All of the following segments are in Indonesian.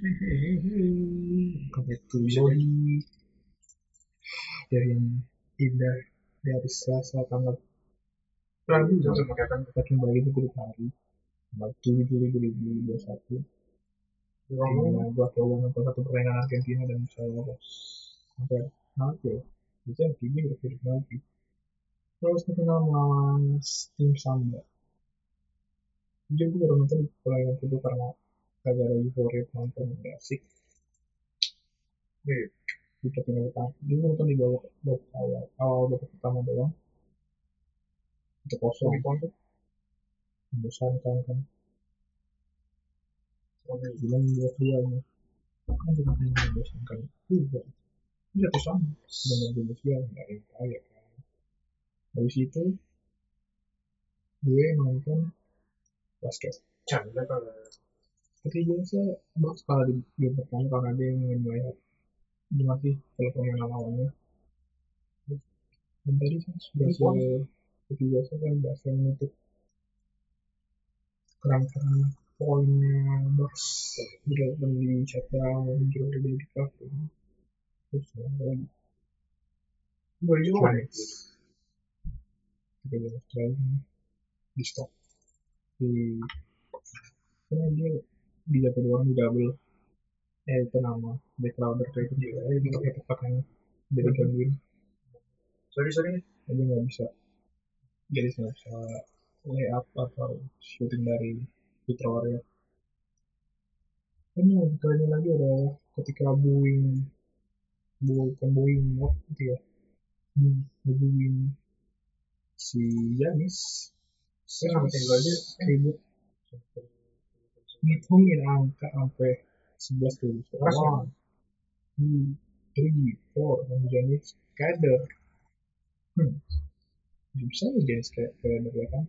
Body dari yang indah dari Selasa tanggal Rabu kita kembali ke grup hari tanggal 7 Juli 2021 Di mana gua coba nonton satu pertandingan Argentina dan saya lolos. Sampai nanti ya bisa udah hidup nanti terus terkenal melawan tim Samba. Jadi gue baru nonton pertandingan itu karena ada euforia nonton asik Iya. di pertandingan pertama dia nonton di bawah babak awal awal babak pertama doang. Itu kosong. Membosankan kan bilang buat dia nih. Kan juga pengen membosankan juga ini satu sama dengan dulu nggak ada yang kaya kan. Habis itu gue nonton basket. Canda kalau seperti biasa Bucks kalah di game pertama karena dia ingin melihat gimana sih kalau permainan lawannya dan tadi kan sudah se- seperti biasa kan bahasa menutup. Kerangkaan poinnya Bucks dilakukan di shutdown muncul dari di kartu terus ada lagi boleh juga kan? belas Australia di stop di karena dia di jatuh doang di double. Eh itu nama back rounder kayak itu juga eh gitu kayak tepakan dari gangguin Sorry sorry. aja nggak bisa. Jadi nggak bisa lay up atau shooting dari free throw area ini yang keren lagi adalah ketika Boeing bukan Boeing what gitu ya? Hmm, Boeing. Si Yanis. Saya sama tinggal aja. ribut ngitungin angka sampai 11 tuh. Pas ya? one two three four dan Janis Kader hmm. bisa nih Janis Kader ya kan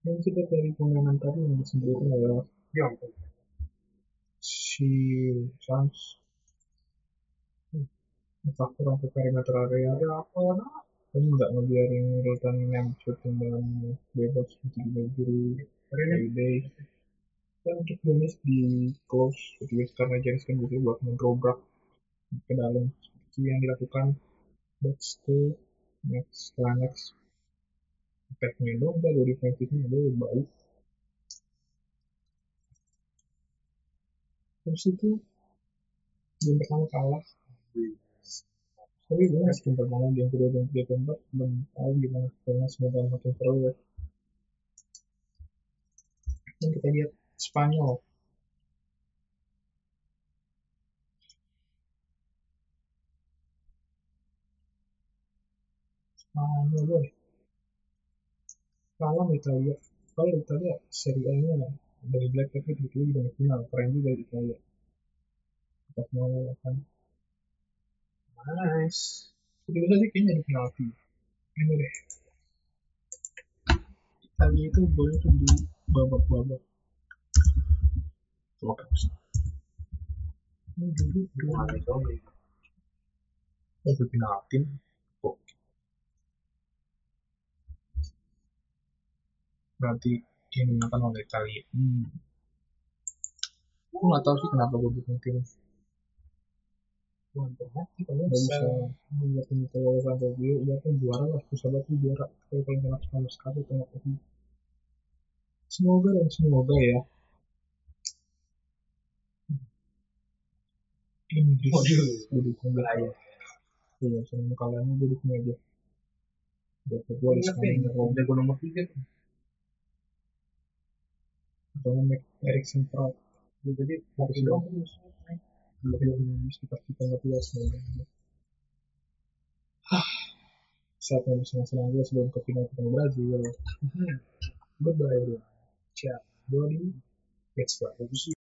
dan kita dari pemain tadi yang disebutkan adalah Ya si Sans faktor sampai perimeter area. Ya apa? Kan nggak ngebiarin yang shooting dengan bebas gitu di Hari ini day dan untuk Janis di close gitu karena Janis kan butuh buat mendobrak ke dalam. Seperti yang dilakukan Bucks ke next setelah next attack-nya dong udah gue defensifnya udah baik. Terus itu game pertama kalah tapi gue masih game pertama game kedua game ketiga keempat belum tahu gimana karena semoga makin seru ya. Dan kita lihat Spanyol. Spanyol boy lawan Italia. Kalau Italia Serie A nya dari Black tapi itu juga final keren juga Italia. Kita semua kan nice. itu sih kayaknya di penalti. Ini deh. Italia itu boleh tuh di babak-babak. Coba ini dulu dua Nice oke. oh di penalti. Kok berarti yang dimenangkan oleh Italia hmm. aku nggak tahu sih kenapa gue bikin tim Nggak bisa. bisa tim Italia sampai dia dia kan juara lah. Banget tuh juara kalau paling enak sama sekali tapi semoga dan semoga ya. Inggris. Gue dukung Bahaya. iya kalahnya gue dukung aja. Buat gue di jago nomor tiga. atau Proud Jadi Fokus belum sekitar kita nggak puas semoga saatnya bersenang-senang gue sebelum ke final ketemu Brazil goodbye ciao body it's right